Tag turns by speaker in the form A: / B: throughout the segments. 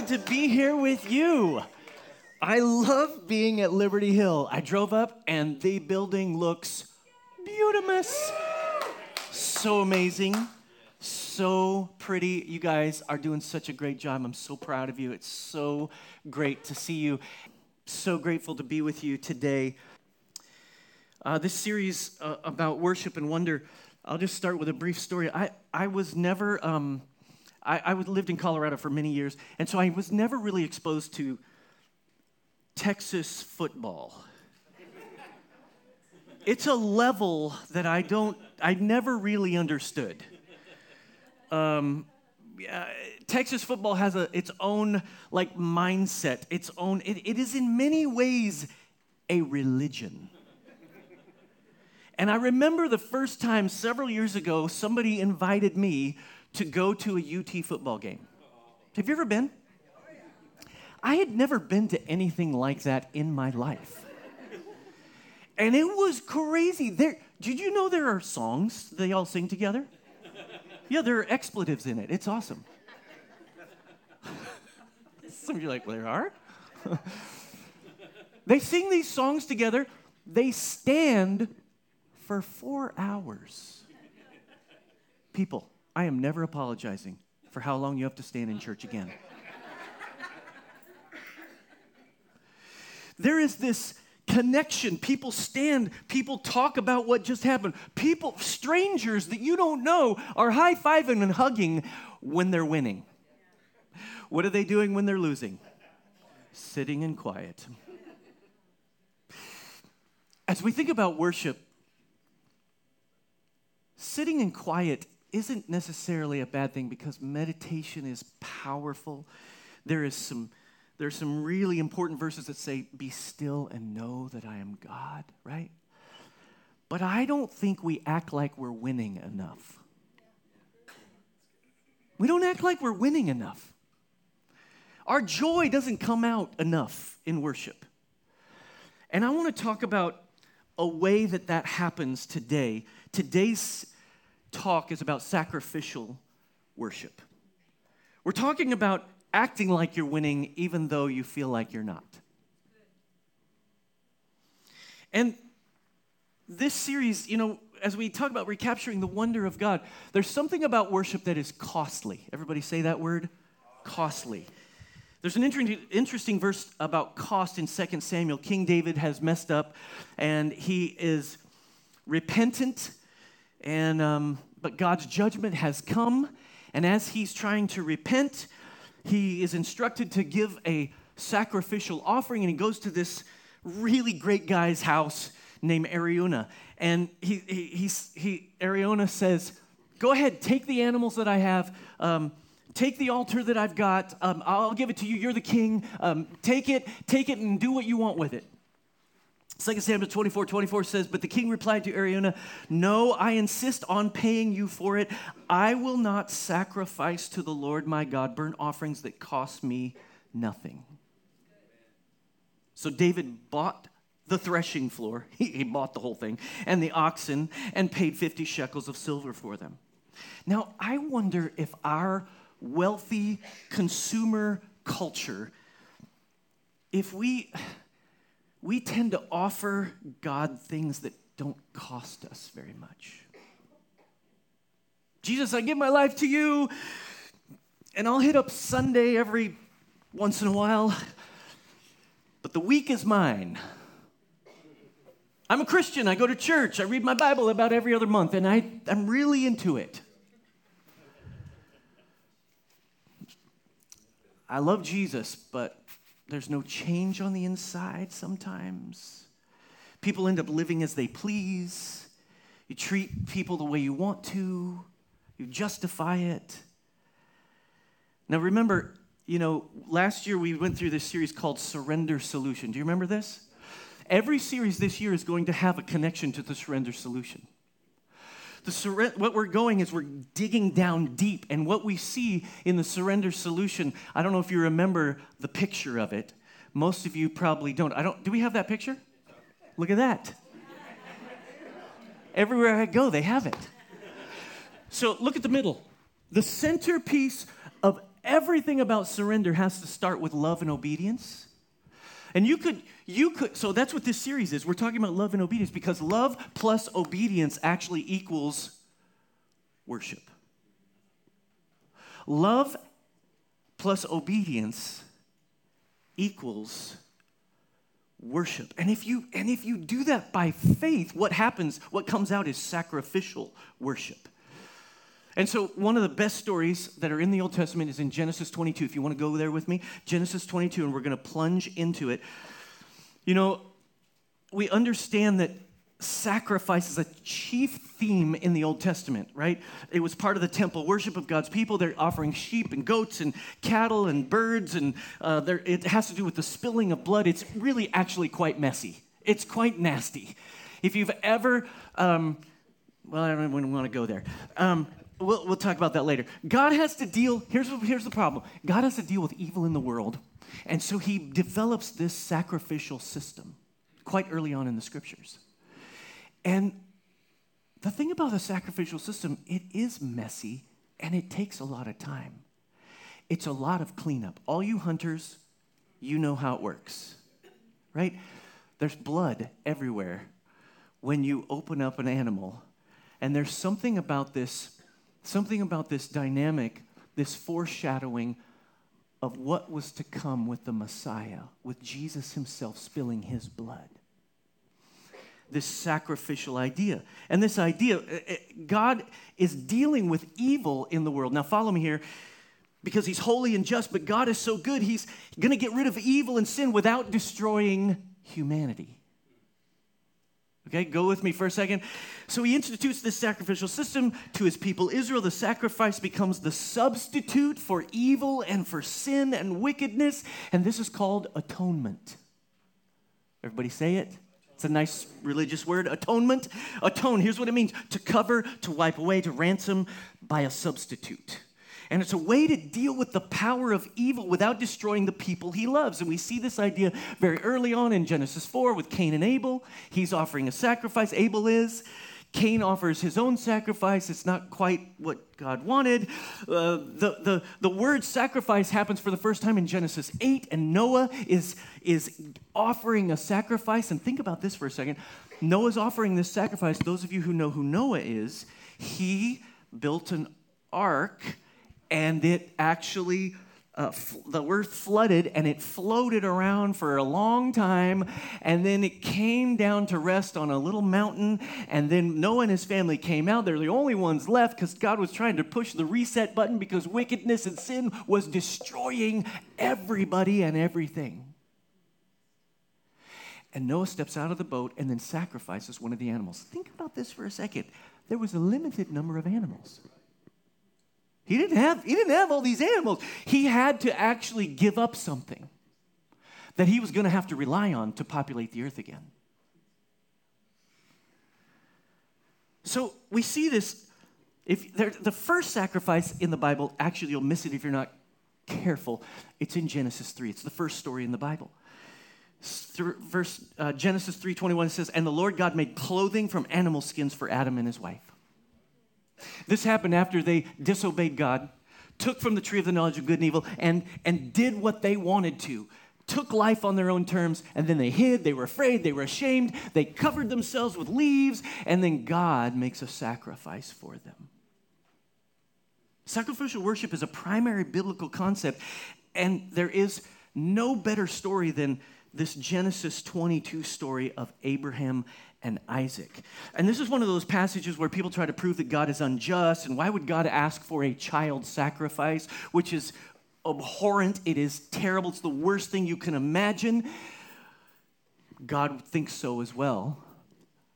A: good to be here with you. I love being at Liberty Hill. I drove up and the building looks beautiful. So amazing. So pretty. You guys are doing such a great job. I'm so proud of you. It's so great to see you. So grateful to be with you today. Uh, this series uh, about worship and wonder, I'll just start with a brief story. I, I was never, um, I, I lived in Colorado for many years, and so I was never really exposed to Texas football. it's a level that I don't, I never really understood. Um, Texas football has a, its own like mindset, its own, it, it is in many ways a religion. And I remember the first time several years ago, somebody invited me to go to a UT football game. Have you ever been? I had never been to anything like that in my life. And it was crazy. There, did you know there are songs they all sing together? Yeah, there are expletives in it. It's awesome. Some of you are like, well, there are? they sing these songs together. They stand for four hours. People, I am never apologizing for how long you have to stand in church again. there is this connection. People stand, people talk about what just happened. People, strangers that you don't know, are high fiving and hugging when they're winning. What are they doing when they're losing? Sitting in quiet. As we think about worship, sitting in quiet isn't necessarily a bad thing because meditation is powerful. There is some there's some really important verses that say be still and know that I am God, right? But I don't think we act like we're winning enough. We don't act like we're winning enough. Our joy doesn't come out enough in worship. And I want to talk about a way that that happens today. Today's talk is about sacrificial worship. We're talking about acting like you're winning even though you feel like you're not. And this series, you know, as we talk about recapturing the wonder of God, there's something about worship that is costly. Everybody say that word? Costly. There's an interesting verse about cost in 2 Samuel. King David has messed up and he is repentant and um, but God's judgment has come, and as he's trying to repent, he is instructed to give a sacrificial offering, and he goes to this really great guy's house named Araunah, and he he he Araunah says, "Go ahead, take the animals that I have." Um, take the altar that I've got. Um, I'll give it to you. You're the king. Um, take it, take it, and do what you want with it. 2 Samuel 24 24 says, But the king replied to Araunah, No, I insist on paying you for it. I will not sacrifice to the Lord my God burnt offerings that cost me nothing. So David bought the threshing floor, he, he bought the whole thing, and the oxen, and paid 50 shekels of silver for them. Now, I wonder if our wealthy consumer culture, if we we tend to offer God things that don't cost us very much. Jesus, I give my life to you, and I'll hit up Sunday every once in a while, but the week is mine. I'm a Christian. I go to church. I read my Bible about every other month, and I, I'm really into it. I love Jesus, but there's no change on the inside sometimes. People end up living as they please. You treat people the way you want to, you justify it. Now, remember, you know, last year we went through this series called Surrender Solution. Do you remember this? Every series this year is going to have a connection to the surrender solution. The surre- what we're going is we're digging down deep, and what we see in the surrender solution, I don't know if you remember the picture of it. Most of you probably don't. I don't. Do we have that picture? Look at that. Everywhere I go, they have it. So look at the middle. The centerpiece of everything about surrender has to start with love and obedience. And you could, you could, so that's what this series is. We're talking about love and obedience because love plus obedience actually equals worship. Love plus obedience equals worship. And if you and if you do that by faith, what happens, what comes out is sacrificial worship. And so, one of the best stories that are in the Old Testament is in Genesis 22. If you want to go there with me, Genesis 22, and we're going to plunge into it. You know, we understand that sacrifice is a chief theme in the Old Testament, right? It was part of the temple worship of God's people. They're offering sheep and goats and cattle and birds, and uh, it has to do with the spilling of blood. It's really actually quite messy, it's quite nasty. If you've ever, um, well, I don't even want to go there. Um, we'll, we'll talk about that later. God has to deal, here's, here's the problem God has to deal with evil in the world. And so he develops this sacrificial system quite early on in the scriptures. And the thing about the sacrificial system, it is messy and it takes a lot of time. It's a lot of cleanup. All you hunters, you know how it works, right? There's blood everywhere when you open up an animal. And there's something about this something about this dynamic, this foreshadowing of what was to come with the Messiah, with Jesus himself spilling his blood. This sacrificial idea. And this idea, eh, eh, God is dealing with evil in the world. Now, follow me here because he's holy and just, but God is so good, he's going to get rid of evil and sin without destroying humanity. Okay, go with me for a second. So he institutes this sacrificial system to his people Israel. The sacrifice becomes the substitute for evil and for sin and wickedness, and this is called atonement. Everybody say it. It's a nice religious word, atonement. Atone, here's what it means to cover, to wipe away, to ransom by a substitute. And it's a way to deal with the power of evil without destroying the people he loves. And we see this idea very early on in Genesis 4 with Cain and Abel. He's offering a sacrifice, Abel is. Cain offers his own sacrifice. It's not quite what God wanted. Uh, the, the, the word sacrifice happens for the first time in Genesis 8, and Noah is, is offering a sacrifice. And think about this for a second. Noah's offering this sacrifice. Those of you who know who Noah is, he built an ark and it actually uh, the earth flooded and it floated around for a long time and then it came down to rest on a little mountain and then noah and his family came out. They're the only ones left because god was trying to push the reset button because wickedness and sin was destroying everybody and everything. And noah steps out of the boat and then sacrifices one of the animals. Think about this for a second. There was a limited number of animals he didn't have, he didn't have all these animals. He had to actually give up something that he was going to have to rely on to populate the earth again. So we see this. If the first sacrifice in the Bible, actually, you'll miss it if you're not careful. It's in Genesis 3. It's the first story in the Bible. Verse uh, Genesis 3:21 says, "And the Lord God made clothing from animal skins for Adam and his wife." This happened after they disobeyed God, took from the tree of the knowledge of good and evil, and, and did what they wanted to. Took life on their own terms, and then they hid, they were afraid, they were ashamed, they covered themselves with leaves, and then God makes a sacrifice for them. Sacrificial worship is a primary biblical concept, and there is no better story than this Genesis 22 story of Abraham and Isaac. And this is one of those passages where people try to prove that God is unjust and why would God ask for a child sacrifice, which is abhorrent, it is terrible, it's the worst thing you can imagine. God thinks so as well.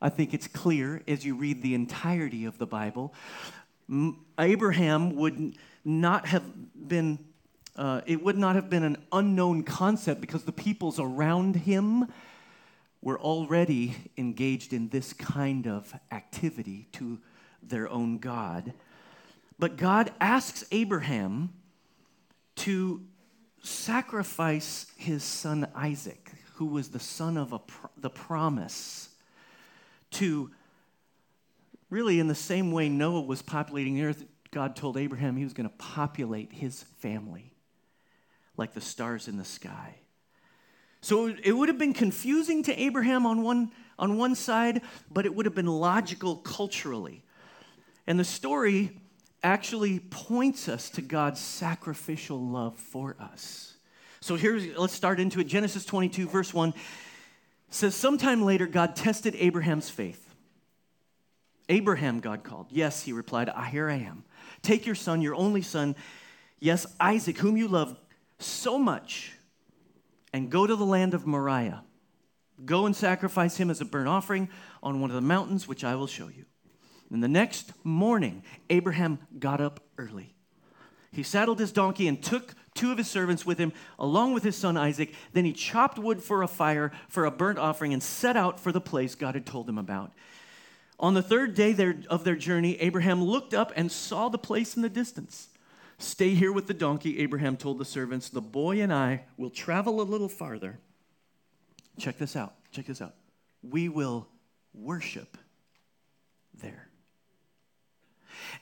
A: I think it's clear as you read the entirety of the Bible. Abraham would not have been, uh, it would not have been an unknown concept because the peoples around him were already engaged in this kind of activity to their own God. But God asks Abraham to sacrifice his son Isaac, who was the son of pro- the promise, to really, in the same way Noah was populating the earth, God told Abraham he was going to populate his family like the stars in the sky. So it would have been confusing to Abraham on one, on one side, but it would have been logical culturally. And the story actually points us to God's sacrificial love for us. So here's, let's start into it. Genesis 22, verse 1 says, Sometime later, God tested Abraham's faith. Abraham, God called. Yes, he replied, ah, Here I am. Take your son, your only son, yes, Isaac, whom you love so much and go to the land of Moriah. Go and sacrifice him as a burnt offering on one of the mountains, which I will show you. And the next morning, Abraham got up early. He saddled his donkey and took two of his servants with him, along with his son Isaac. Then he chopped wood for a fire for a burnt offering and set out for the place God had told him about. On the third day of their journey, Abraham looked up and saw the place in the distance. Stay here with the donkey, Abraham told the servants. The boy and I will travel a little farther. Check this out. Check this out. We will worship there.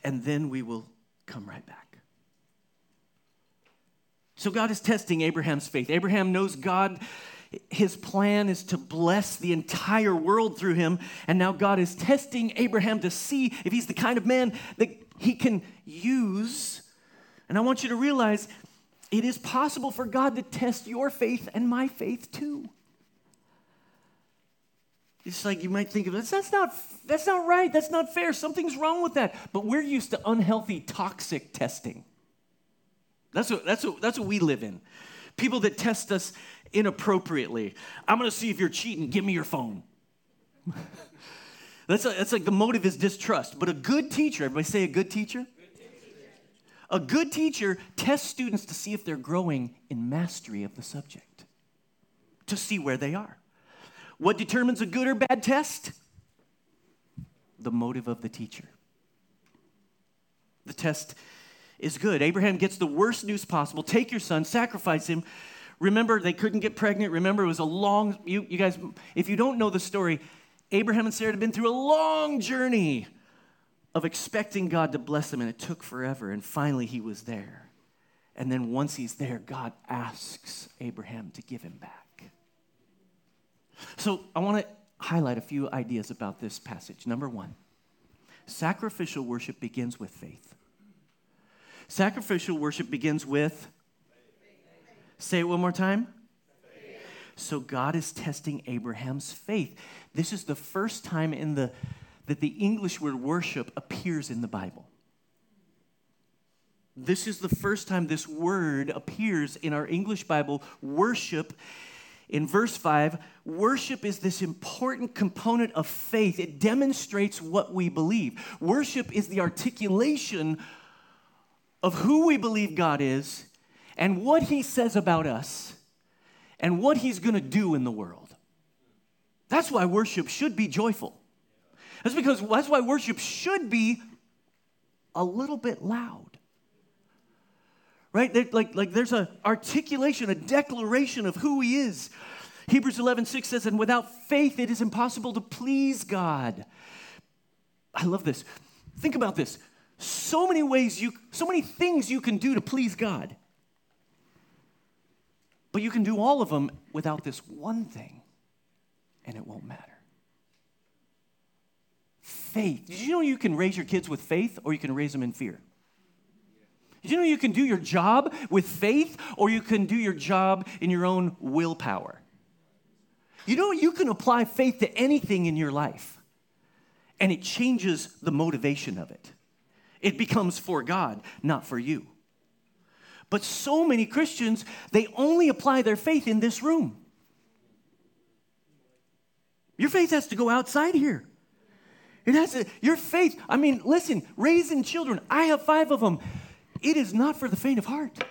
A: And then we will come right back. So God is testing Abraham's faith. Abraham knows God his plan is to bless the entire world through him. And now God is testing Abraham to see if he's the kind of man that he can use and I want you to realize it is possible for God to test your faith and my faith too. It's like you might think of this, that's not, that's not right, that's not fair, something's wrong with that. But we're used to unhealthy, toxic testing. That's what, that's what, that's what we live in. People that test us inappropriately. I'm gonna see if you're cheating, give me your phone. that's, a, that's like the motive is distrust. But a good teacher, everybody say a good teacher? A good teacher tests students to see if they're growing in mastery of the subject, to see where they are. What determines a good or bad test? The motive of the teacher. The test is good. Abraham gets the worst news possible. Take your son, sacrifice him. Remember, they couldn't get pregnant. Remember, it was a long, you, you guys, if you don't know the story, Abraham and Sarah had been through a long journey of expecting God to bless him, and it took forever. And finally, he was there. And then once he's there, God asks Abraham to give him back. So I want to highlight a few ideas about this passage. Number one, sacrificial worship begins with faith. Sacrificial worship begins with, say it one more time. So God is testing Abraham's faith. This is the first time in the that the English word worship appears in the Bible. This is the first time this word appears in our English Bible, worship. In verse 5, worship is this important component of faith. It demonstrates what we believe. Worship is the articulation of who we believe God is and what He says about us and what He's going to do in the world. That's why worship should be joyful. That's because that's why worship should be a little bit loud. Right? Like, like there's an articulation, a declaration of who he is. Hebrews 11, 6 says, and without faith it is impossible to please God. I love this. Think about this. So many ways you, so many things you can do to please God. But you can do all of them without this one thing, and it won't matter faith. Did you know you can raise your kids with faith or you can raise them in fear? Did you know you can do your job with faith or you can do your job in your own willpower? You know, you can apply faith to anything in your life and it changes the motivation of it. It becomes for God, not for you. But so many Christians, they only apply their faith in this room. Your faith has to go outside here. It has to, your faith. I mean, listen, raising children, I have five of them. It is not for the faint of heart.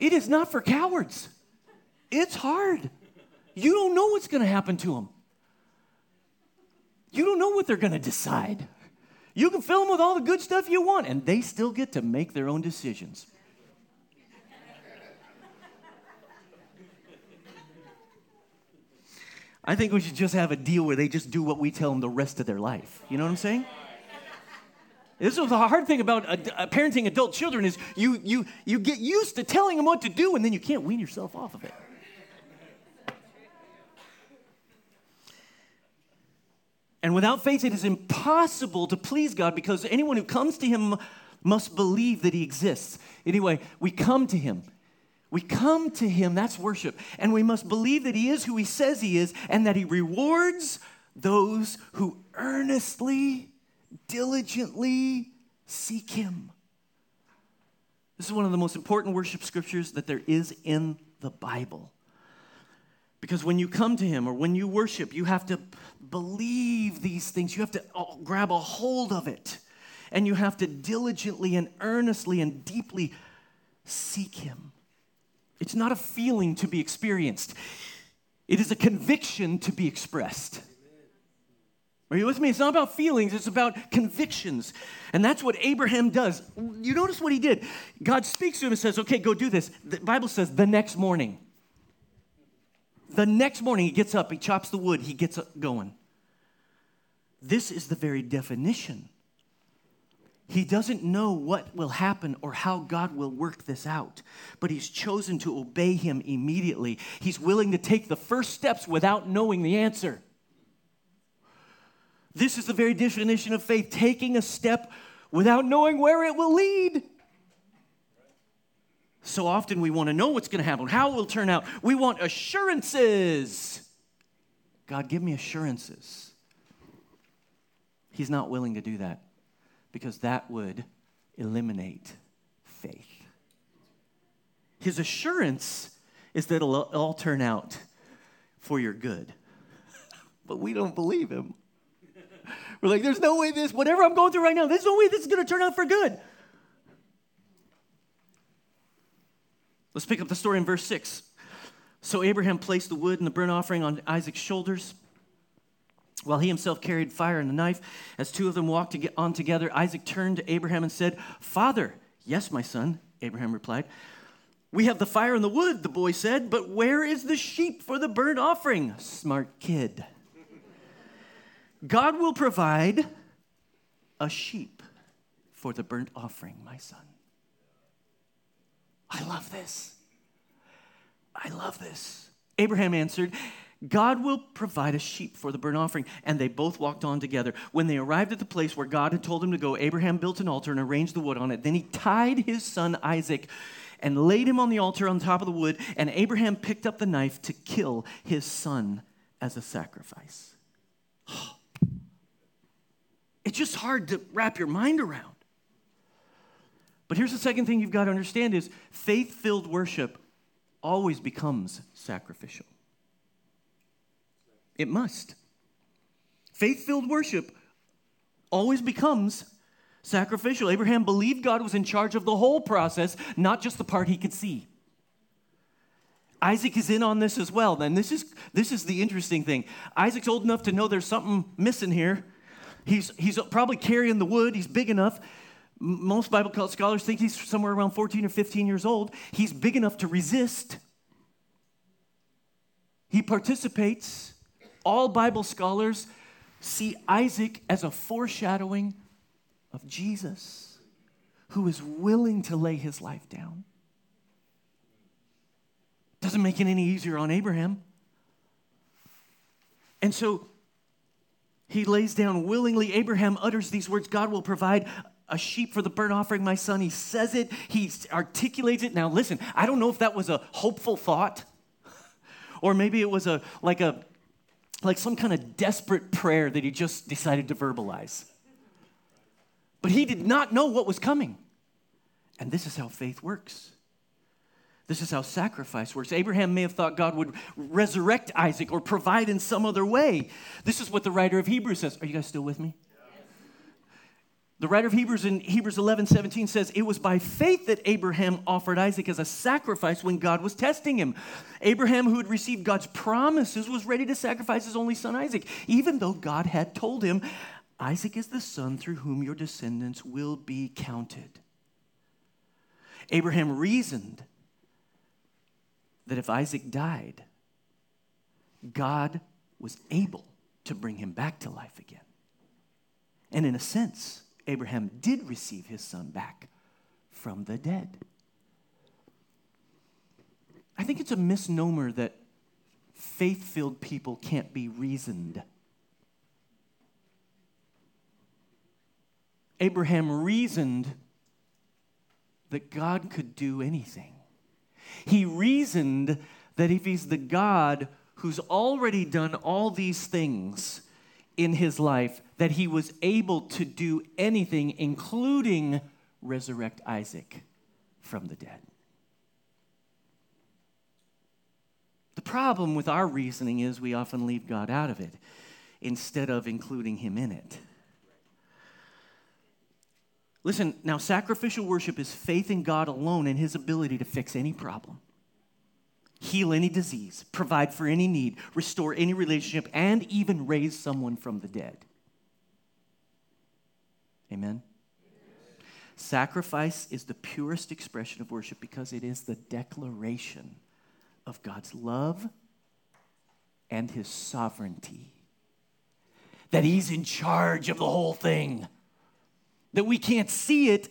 A: It is not for cowards. It's hard. You don't know what's going to happen to them. You don't know what they're going to decide. You can fill them with all the good stuff you want, and they still get to make their own decisions. I think we should just have a deal where they just do what we tell them the rest of their life. You know what I'm saying? This is the hard thing about uh, parenting adult children is you, you, you get used to telling them what to do and then you can't wean yourself off of it. And without faith, it is impossible to please God because anyone who comes to Him must believe that He exists. Anyway, we come to Him. We come to Him, that's worship. And we must believe that He is who He says He is and that He rewards those who earnestly, diligently seek Him. This is one of the most important worship scriptures that there is in the Bible. Because when you come to Him or when you worship, you have to believe these things. You have to uh, grab a hold of it. And you have to diligently and earnestly and deeply seek Him. It's not a feeling to be experienced, it is a conviction to be expressed. Are you with me? It's not about feelings, it's about convictions. And that's what Abraham does. You notice what he did. God speaks to him and says, Okay, go do this. The Bible says the next morning. The next morning, he gets up, he chops the wood, he gets going. This is the very definition. He doesn't know what will happen or how God will work this out, but he's chosen to obey him immediately. He's willing to take the first steps without knowing the answer. This is the very definition of faith taking a step without knowing where it will lead. So often we want to know what's going to happen, how it will turn out. We want assurances. God, give me assurances. He's not willing to do that because that would eliminate faith. His assurance is that it'll all turn out for your good. But we don't believe him. We're like, there's no way this, whatever I'm going through right now, there's no way this is going to turn out for good. Let's pick up the story in verse 6. So Abraham placed the wood and the burnt offering on Isaac's shoulders while he himself carried fire and a knife. As two of them walked on together, Isaac turned to Abraham and said, Father, yes, my son, Abraham replied. We have the fire and the wood, the boy said, but where is the sheep for the burnt offering? Smart kid. God will provide a sheep for the burnt offering, my son. I love this. I love this. Abraham answered, God will provide a sheep for the burnt offering. And they both walked on together. When they arrived at the place where God had told him to go, Abraham built an altar and arranged the wood on it. Then he tied his son Isaac and laid him on the altar on top of the wood. And Abraham picked up the knife to kill his son as a sacrifice. It's just hard to wrap your mind around. But here's the second thing you've got to understand is faith-filled worship always becomes sacrificial. It must. Faith-filled worship always becomes sacrificial. Abraham believed God was in charge of the whole process, not just the part he could see. Isaac is in on this as well. Then this is this is the interesting thing. Isaac's old enough to know there's something missing here. He's he's probably carrying the wood. He's big enough most Bible scholars think he's somewhere around 14 or 15 years old. He's big enough to resist. He participates. All Bible scholars see Isaac as a foreshadowing of Jesus, who is willing to lay his life down. Doesn't make it any easier on Abraham. And so he lays down willingly. Abraham utters these words God will provide a sheep for the burnt offering, my son. He says it, he articulates it. Now, listen, I don't know if that was a hopeful thought or maybe it was a like a like some kind of desperate prayer that he just decided to verbalize. But he did not know what was coming. And this is how faith works. This is how sacrifice works. Abraham may have thought God would resurrect Isaac or provide in some other way. This is what the writer of Hebrews says. Are you guys still with me? The writer of Hebrews in Hebrews 11, 17 says, It was by faith that Abraham offered Isaac as a sacrifice when God was testing him. Abraham, who had received God's promises, was ready to sacrifice his only son Isaac, even though God had told him, Isaac is the son through whom your descendants will be counted. Abraham reasoned that if Isaac died, God was able to bring him back to life again. And in a sense, Abraham did receive his son back from the dead. I think it's a misnomer that faith filled people can't be reasoned. Abraham reasoned that God could do anything. He reasoned that if he's the God who's already done all these things in his life, that he was able to do anything, including resurrect Isaac from the dead. The problem with our reasoning is we often leave God out of it instead of including him in it. Listen, now sacrificial worship is faith in God alone and his ability to fix any problem, heal any disease, provide for any need, restore any relationship, and even raise someone from the dead. Amen? Sacrifice is the purest expression of worship because it is the declaration of God's love and his sovereignty. That he's in charge of the whole thing that we can't see it,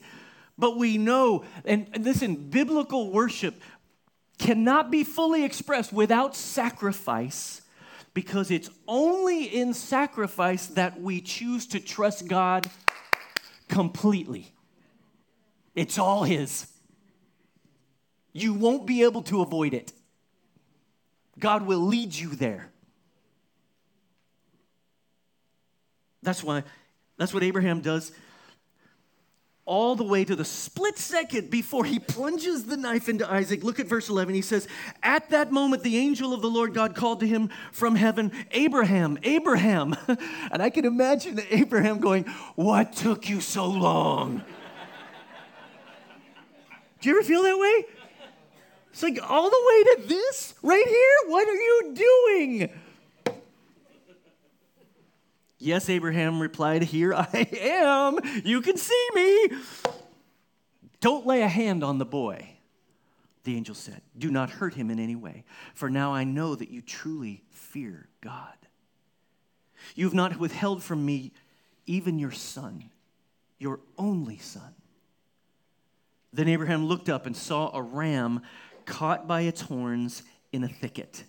A: but we know. And, listen, biblical worship cannot be fully expressed without sacrifice because it's only in sacrifice that we choose to trust God completely. It's all His. You won't be able to avoid it. God will lead you there. That's why, that's what Abraham does all the way to the split second before he plunges the knife into Isaac. Look at verse 11. He says, At that moment, the angel of the Lord God called to him from heaven, Abraham, Abraham. and I can imagine Abraham going, What took you so long? Do you ever feel that way? It's like all the way to this right here? What are you doing? Yes, Abraham replied, Here I am. You can see me. Don't lay a hand on the boy. The angel said, Do not hurt him in any way, for now I know that you truly fear God. You have not withheld from me even your son, your only son. Then Abraham looked up and saw a ram caught by its horns in a thicket.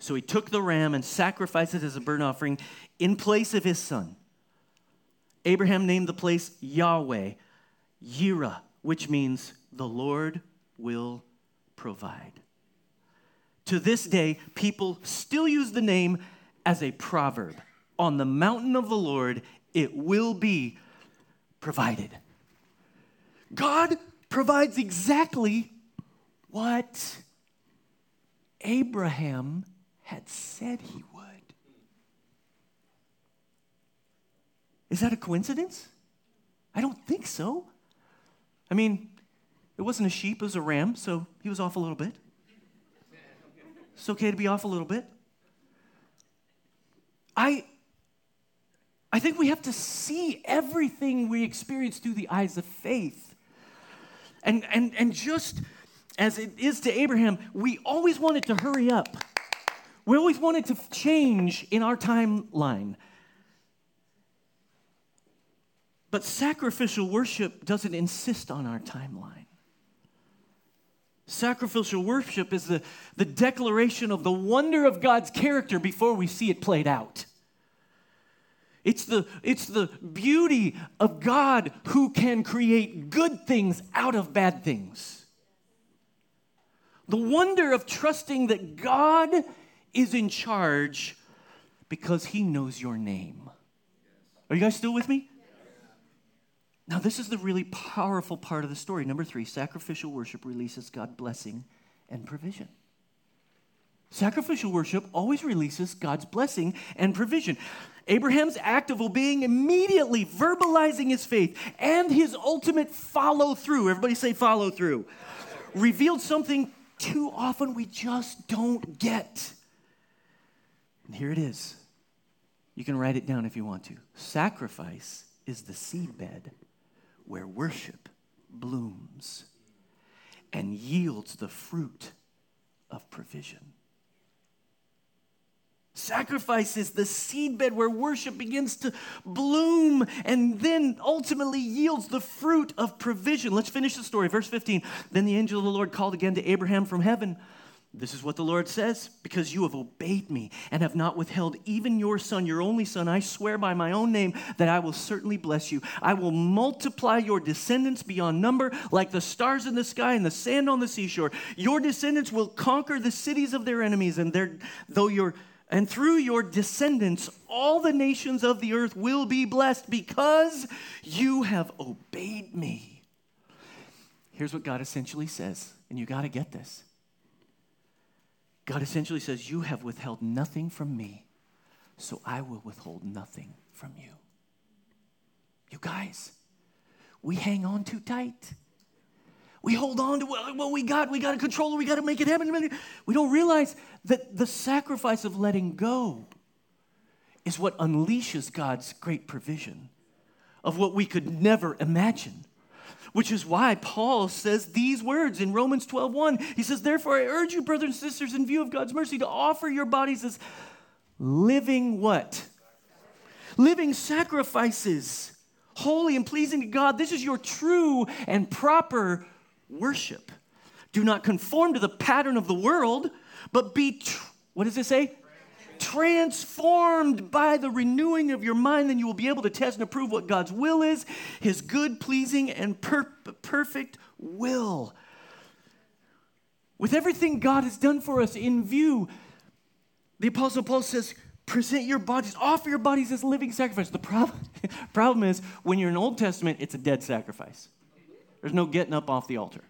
A: So he took the ram and sacrificed it as a burnt offering in place of his son. Abraham named the place Yahweh, Yireh, which means the Lord will provide. To this day, people still use the name as a proverb. On the mountain of the Lord, it will be provided. God provides exactly what Abraham had said he would. Is that a coincidence? I don't think so. I mean, it wasn't a sheep, it was a ram, so he was off a little bit. It's okay to be off a little bit. I I think we have to see everything we experience through the eyes of faith. And and and just as it is to Abraham, we always want it to hurry up. We always want it to change in our timeline. But sacrificial worship doesn't insist on our timeline. Sacrificial worship is the, the declaration of the wonder of God's character before we see it played out. It's the, it's the beauty of God who can create good things out of bad things. The wonder of trusting that God is in charge because he knows your name. Are you guys still with me? Now, this is the really powerful part of the story. Number three sacrificial worship releases God blessing and provision. Sacrificial worship always releases God's blessing and provision. Abraham's act of obeying immediately, verbalizing his faith, and his ultimate follow through everybody say follow through revealed something too often we just don't get. And here it is. You can write it down if you want to. Sacrifice is the seedbed where worship blooms and yields the fruit of provision. Sacrifice is the seedbed where worship begins to bloom and then ultimately yields the fruit of provision. Let's finish the story. Verse 15. Then the angel of the Lord called again to Abraham from heaven. This is what the Lord says because you have obeyed me and have not withheld even your son, your only son. I swear by my own name that I will certainly bless you. I will multiply your descendants beyond number, like the stars in the sky and the sand on the seashore. Your descendants will conquer the cities of their enemies, and their, though your and through your descendants, all the nations of the earth will be blessed because you have obeyed me. Here's what God essentially says, and you got to get this. God essentially says, You have withheld nothing from me, so I will withhold nothing from you. You guys, we hang on too tight. We hold on to what we got. We got to control it. We got to make it happen. We don't realize that the sacrifice of letting go is what unleashes God's great provision of what we could never imagine. Which is why Paul says these words in Romans 12:1. He says, "Therefore I urge you, brothers and sisters, in view of God's mercy, to offer your bodies as living what? Living sacrifices, holy and pleasing to God. This is your true and proper worship. Do not conform to the pattern of the world, but be, tr- what does it say? Transformed by the renewing of your mind, then you will be able to test and approve what God's will is, his good, pleasing, and per- perfect will. With everything God has done for us in view, the Apostle Paul says, present your bodies, offer your bodies as living sacrifice. The problem, problem is, when you're in Old Testament, it's a dead sacrifice. There's no getting up off the altar.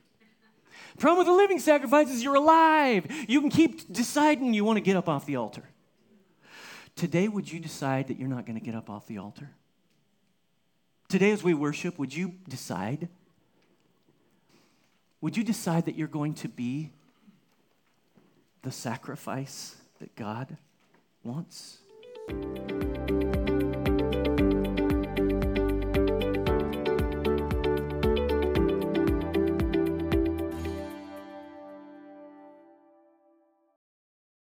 A: The problem with the living sacrifice is you're alive. You can keep deciding you want to get up off the altar. Today, would you decide that you're not going to get up off the altar? Today, as we worship, would you decide? Would you decide that you're going to be the sacrifice that God wants?